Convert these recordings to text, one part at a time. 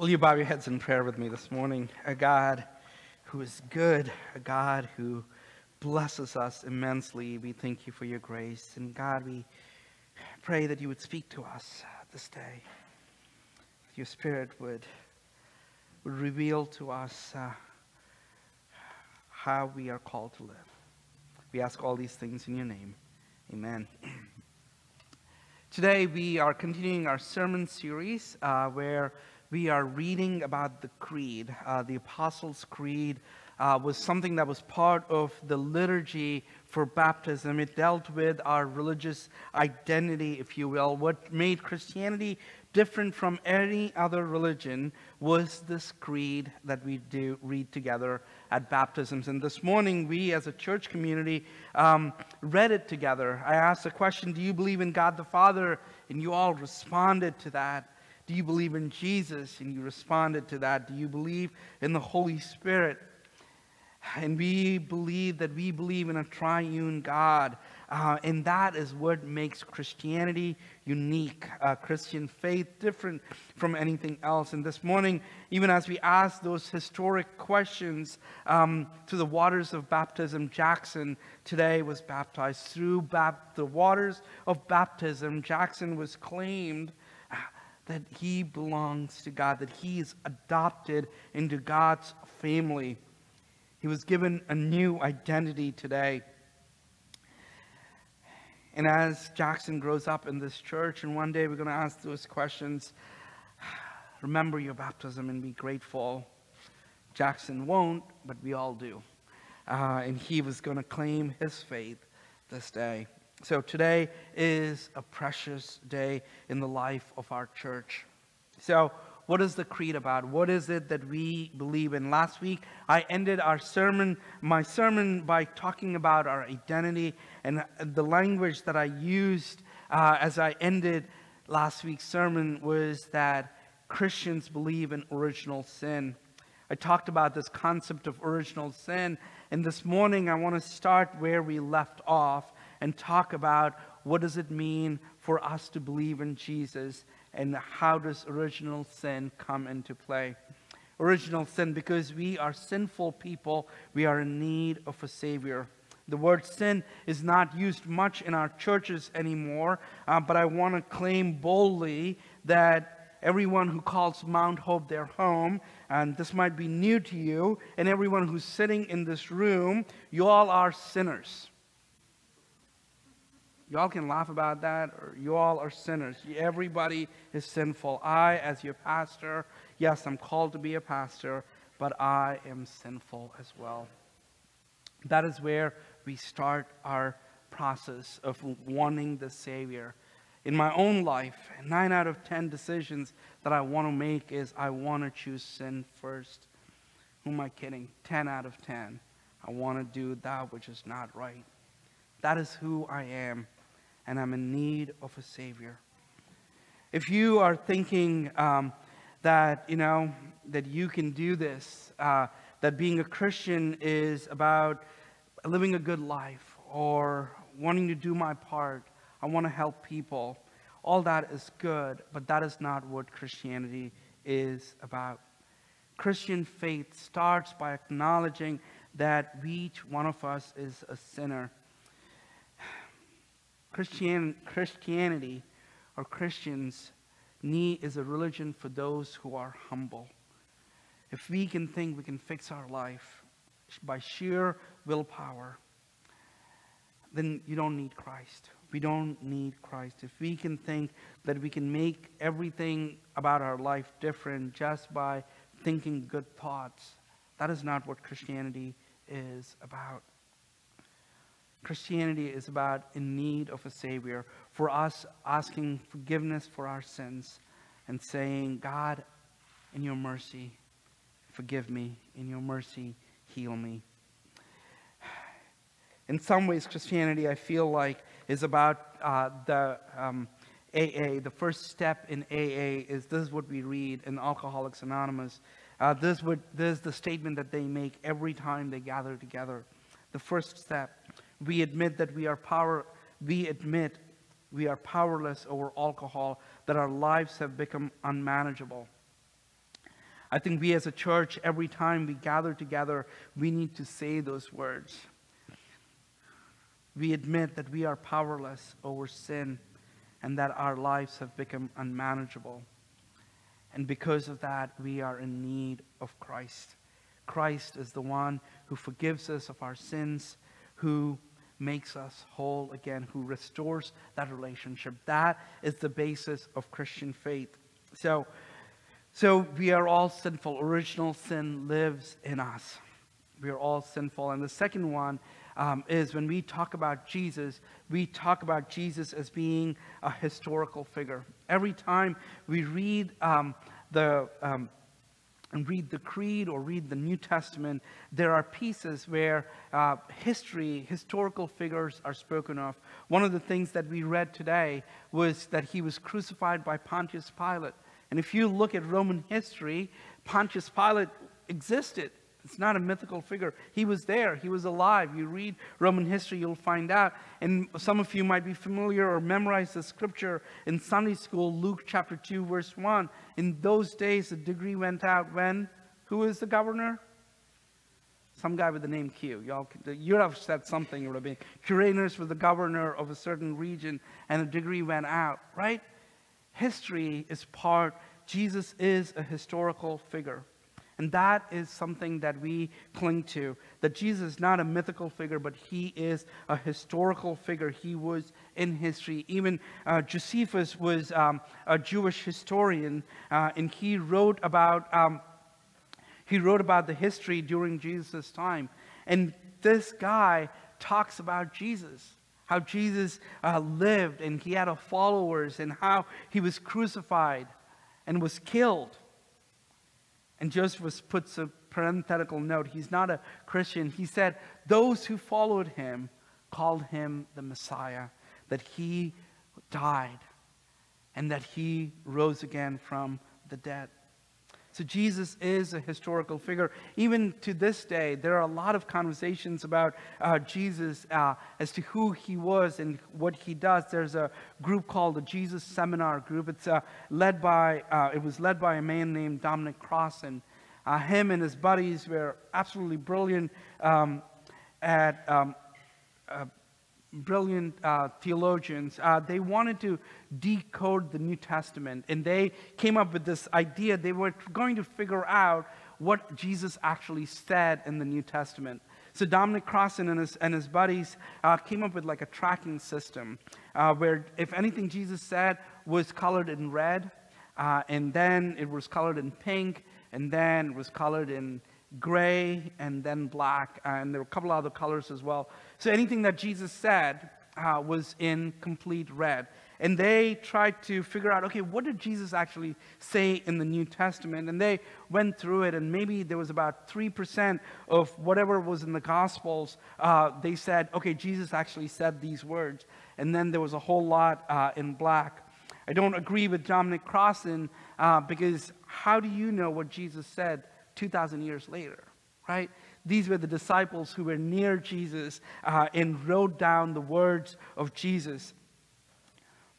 Will you bow your heads in prayer with me this morning? A God who is good, a God who blesses us immensely. We thank you for your grace. And God, we pray that you would speak to us this day. Your Spirit would, would reveal to us uh, how we are called to live. We ask all these things in your name. Amen. Today we are continuing our sermon series uh, where we are reading about the Creed. Uh, the Apostles' Creed uh, was something that was part of the liturgy for baptism. It dealt with our religious identity, if you will. What made Christianity different from any other religion was this creed that we do read together at baptisms. And this morning, we as a church community um, read it together. I asked the question Do you believe in God the Father? And you all responded to that. Do you believe in Jesus? And you responded to that. Do you believe in the Holy Spirit? And we believe that we believe in a triune God. Uh, and that is what makes Christianity unique, uh, Christian faith different from anything else. And this morning, even as we ask those historic questions um, to the waters of baptism, Jackson today was baptized through bap- the waters of baptism. Jackson was claimed that he belongs to God, that he is adopted into God's family. He was given a new identity today. And as Jackson grows up in this church, and one day we're going to ask those questions, remember your baptism and be grateful. Jackson won't, but we all do. Uh, and he was going to claim his faith this day. So today is a precious day in the life of our church. So, what is the creed about? What is it that we believe in? Last week, I ended our sermon, my sermon, by talking about our identity and the language that I used uh, as I ended last week's sermon was that Christians believe in original sin. I talked about this concept of original sin, and this morning I want to start where we left off and talk about what does it mean for us to believe in Jesus and how does original sin come into play. Original sin, because we are sinful people, we are in need of a Savior. The word sin is not used much in our churches anymore, uh, but I want to claim boldly that everyone who calls Mount Hope their home, and this might be new to you, and everyone who's sitting in this room, you all are sinners. Y'all can laugh about that, or you all are sinners. Everybody is sinful. I, as your pastor, yes, I'm called to be a pastor, but I am sinful as well. That is where we start our process of wanting the Savior. In my own life, nine out of ten decisions that I want to make is I want to choose sin first. Who am I kidding? Ten out of ten. I want to do that which is not right. That is who I am and I'm in need of a Savior. If you are thinking um, that, you know, that you can do this, uh, that being a Christian is about living a good life or wanting to do my part, I want to help people, all that is good, but that is not what Christianity is about. Christian faith starts by acknowledging that each one of us is a sinner Christian, Christianity or Christians need is a religion for those who are humble. If we can think we can fix our life by sheer willpower, then you don't need Christ. We don't need Christ. If we can think that we can make everything about our life different just by thinking good thoughts, that is not what Christianity is about. Christianity is about in need of a Savior, for us asking forgiveness for our sins and saying, God, in your mercy, forgive me. In your mercy, heal me. In some ways, Christianity, I feel like, is about uh, the um, AA. The first step in AA is this is what we read in Alcoholics Anonymous. Uh, this, would, this is the statement that they make every time they gather together. The first step we admit that we are power, we admit we are powerless over alcohol, that our lives have become unmanageable. I think we as a church, every time we gather together, we need to say those words. We admit that we are powerless over sin and that our lives have become unmanageable. And because of that, we are in need of Christ. Christ is the one who forgives us of our sins, who makes us whole again, who restores that relationship. That is the basis of Christian faith. So, so we are all sinful. Original sin lives in us. We are all sinful. And the second one um, is when we talk about Jesus, we talk about Jesus as being a historical figure. Every time we read um, the um, and read the Creed or read the New Testament, there are pieces where uh, history, historical figures are spoken of. One of the things that we read today was that he was crucified by Pontius Pilate. And if you look at Roman history, Pontius Pilate existed. It's not a mythical figure. He was there. He was alive. You read Roman history, you'll find out. And some of you might be familiar or memorize the scripture in Sunday school, Luke chapter 2, verse 1. In those days, the decree went out when? Who is the governor? Some guy with the name Q. Y'all, you'd have said something. It would have been Quirinius was the governor of a certain region, and a decree went out, right? History is part, Jesus is a historical figure. And that is something that we cling to. That Jesus is not a mythical figure, but he is a historical figure. He was in history. Even uh, Josephus was um, a Jewish historian, uh, and he wrote about. Um, he wrote about the history during Jesus' time. And this guy talks about Jesus how Jesus uh, lived and he had followers and how he was crucified and was killed. And Josephus puts a parenthetical note. He's not a Christian. He said, Those who followed him called him the Messiah, that he died and that he rose again from the dead. So Jesus is a historical figure. Even to this day, there are a lot of conversations about uh, Jesus uh, as to who he was and what he does. There's a group called the Jesus Seminar Group. It's uh, led by, uh, it was led by a man named Dominic Crossan. Uh, him and his buddies were absolutely brilliant um, at um, uh, brilliant uh, theologians, uh, they wanted to decode the New Testament. And they came up with this idea. They were going to figure out what Jesus actually said in the New Testament. So Dominic Crossan and his, and his buddies uh, came up with like a tracking system uh, where if anything Jesus said was colored in red, uh, and then it was colored in pink, and then it was colored in gray, and then black, and there were a couple other colors as well. So anything that Jesus said uh, was in complete red. And they tried to figure out, okay, what did Jesus actually say in the New Testament? And they went through it, and maybe there was about 3% of whatever was in the Gospels. Uh, they said, okay, Jesus actually said these words. And then there was a whole lot uh, in black. I don't agree with Dominic Crossan uh, because how do you know what Jesus said 2,000 years later, right? These were the disciples who were near Jesus uh, and wrote down the words of Jesus.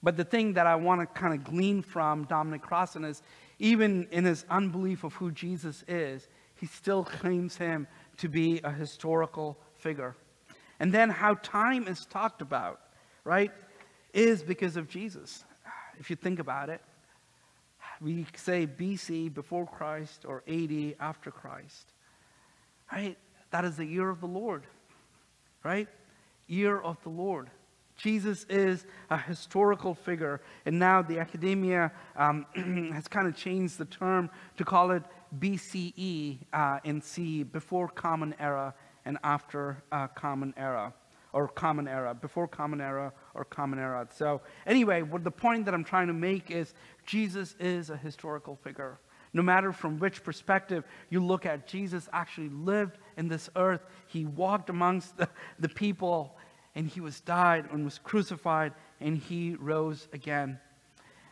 But the thing that I want to kind of glean from Dominic Crossan is even in his unbelief of who Jesus is, he still claims him to be a historical figure. And then how time is talked about, right, is because of Jesus. If you think about it, we say BC, before Christ, or AD, after Christ. Right? That is the year of the Lord. Right? Year of the Lord. Jesus is a historical figure, and now the academia um, has kind of changed the term to call it BCE uh, in C, before Common Era and after uh, Common Era, or Common Era, before Common Era or Common Era. So, anyway, what the point that I'm trying to make is Jesus is a historical figure. No matter from which perspective you look at, Jesus actually lived in this earth. He walked amongst the, the people, and he was died and was crucified, and he rose again.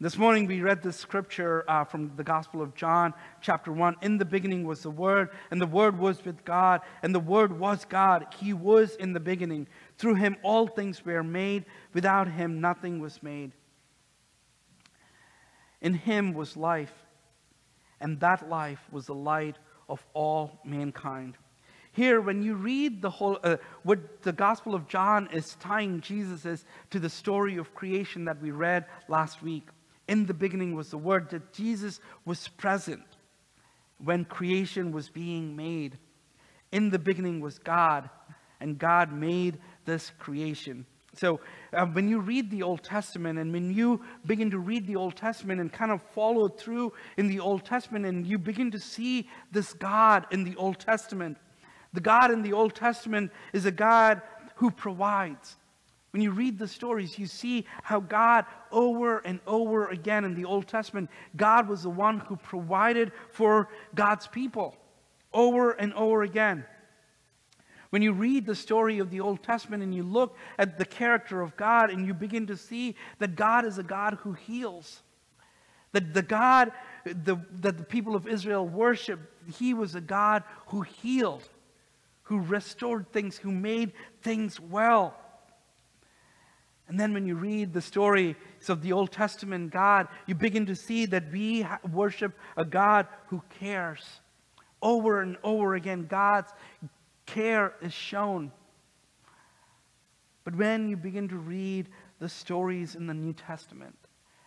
This morning we read this scripture uh, from the Gospel of John, chapter 1. In the beginning was the Word, and the Word was with God, and the Word was God. He was in the beginning. Through him all things were made. Without him nothing was made. In him was life and that life was the light of all mankind. Here, when you read the whole, uh, what the Gospel of John is tying Jesus is to the story of creation that we read last week. In the beginning was the Word, that Jesus was present when creation was being made. In the beginning was God, and God made this creation. So, uh, when you read the Old Testament and when you begin to read the Old Testament and kind of follow through in the Old Testament, and you begin to see this God in the Old Testament, the God in the Old Testament is a God who provides. When you read the stories, you see how God, over and over again in the Old Testament, God was the one who provided for God's people over and over again. When you read the story of the Old Testament and you look at the character of God and you begin to see that God is a God who heals, that the God the, that the people of Israel worship, He was a God who healed, who restored things, who made things well. And then when you read the stories of the Old Testament God, you begin to see that we worship a God who cares. Over and over again, God's care is shown. But when you begin to read the stories in the New Testament,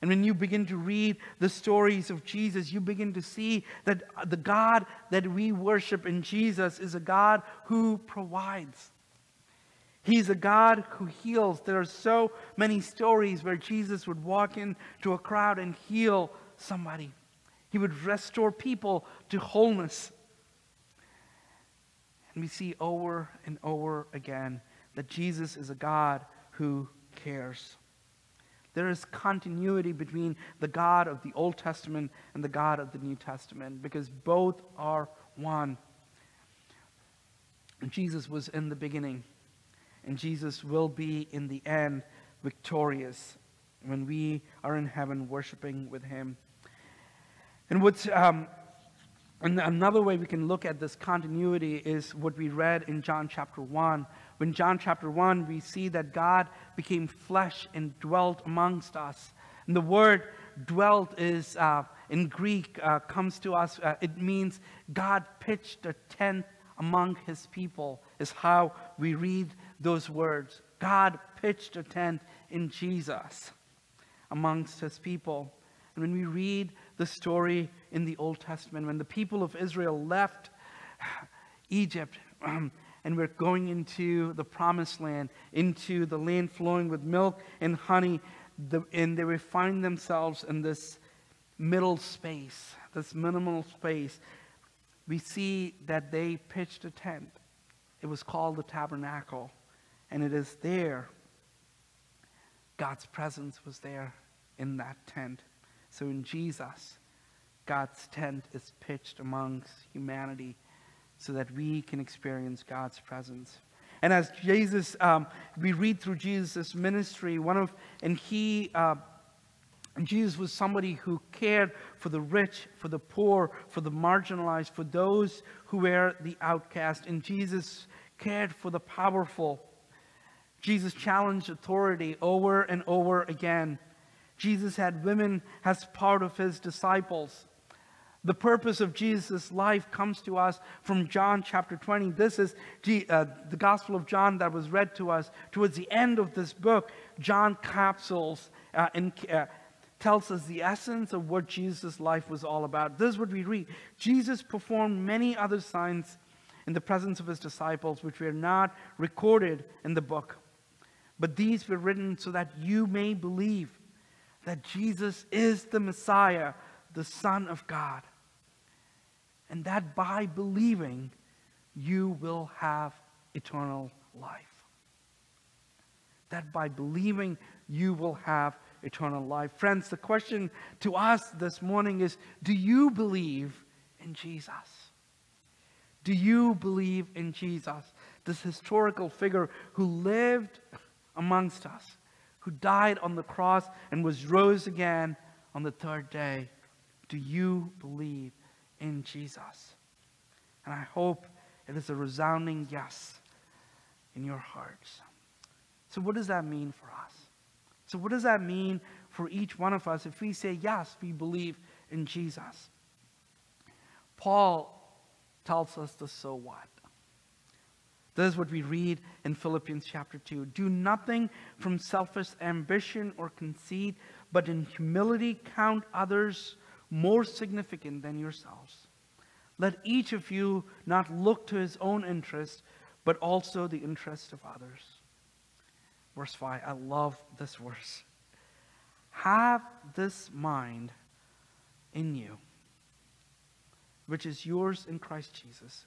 and when you begin to read the stories of Jesus, you begin to see that uh, the God that we worship in Jesus is a God who provides. He's a God who heals. There are so many stories where Jesus would walk into a crowd and heal somebody. He would restore people to wholeness. And we see over and over again that Jesus is a God who cares. There is continuity between the God of the Old Testament and the God of the New Testament because both are one. Jesus was in the beginning, and Jesus will be in the end victorious when we are in heaven worshiping with Him. And what's um, and another way we can look at this continuity is what we read in John chapter 1. When John chapter 1, we see that God became flesh and dwelt amongst us. And the word dwelt is, uh, in Greek, uh, comes to us, uh, it means God pitched a tent among his people, is how we read those words. God pitched a tent in Jesus amongst his people. And when we read the story in the Old Testament when the people of Israel left Egypt um, and were going into the promised land, into the land flowing with milk and honey, the, and they find themselves in this middle space, this minimal space. We see that they pitched a tent. It was called the tabernacle. And it is there, God's presence was there in that tent. So in Jesus, God's tent is pitched amongst humanity so that we can experience God's presence. And as Jesus, um, we read through Jesus' ministry, one of, and he, uh, Jesus was somebody who cared for the rich, for the poor, for the marginalized, for those who were the outcast. And Jesus cared for the powerful. Jesus challenged authority over and over again. Jesus had women as part of his disciples. The purpose of Jesus' life comes to us from John chapter 20. This is uh, the Gospel of John that was read to us. Towards the end of this book, John capsules uh, and uh, tells us the essence of what Jesus' life was all about. This is what we read Jesus performed many other signs in the presence of his disciples, which were not recorded in the book. But these were written so that you may believe that Jesus is the Messiah, the Son of God and that by believing, you will have eternal life. That by believing, you will have eternal life. Friends, the question to us this morning is do you believe in Jesus? Do you believe in Jesus, this historical figure who lived amongst us, who died on the cross and was rose again on the third day? Do you believe in Jesus. And I hope it is a resounding yes in your hearts. So, what does that mean for us? So, what does that mean for each one of us if we say, yes, we believe in Jesus? Paul tells us the so what. This is what we read in Philippians chapter 2. Do nothing from selfish ambition or conceit, but in humility count others more significant than yourselves. Let each of you not look to his own interest, but also the interest of others. Verse 5, I love this verse. Have this mind in you, which is yours in Christ Jesus,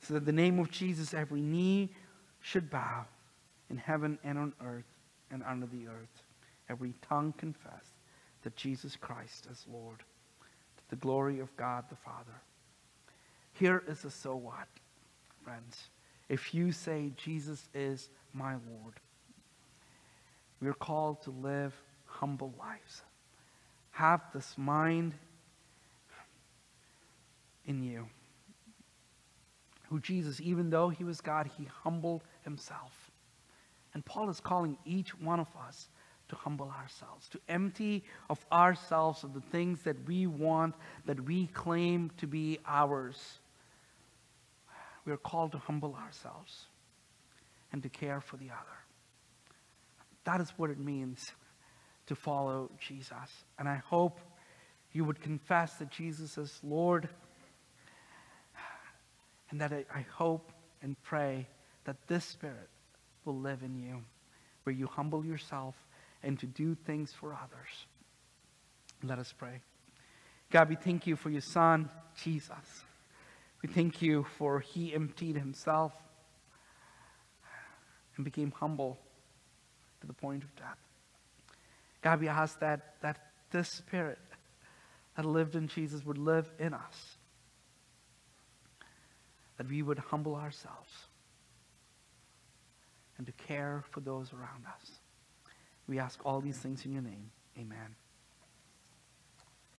so that the name of Jesus every knee should bow in heaven and on earth and under the earth, every tongue confess that Jesus Christ is Lord, to the glory of God the Father. Here is the so what, friends. If you say Jesus is my Lord, we are called to live humble lives. Have this mind in you. Who Jesus, even though he was God, he humbled himself. And Paul is calling each one of us to humble ourselves, to empty of ourselves of the things that we want, that we claim to be ours. We are called to humble ourselves and to care for the other. That is what it means to follow Jesus. And I hope you would confess that Jesus is Lord and that I, hope and pray that this Spirit will live in you, where you humble yourself and to do things for others. Let us pray. God, we thank you for your Son, Jesus. We thank you for he emptied himself and became humble to the point of death. God, we ask that, that this Spirit that lived in Jesus would live in us that we would humble ourselves and to care for those around us. We ask all these things in your name. Amen.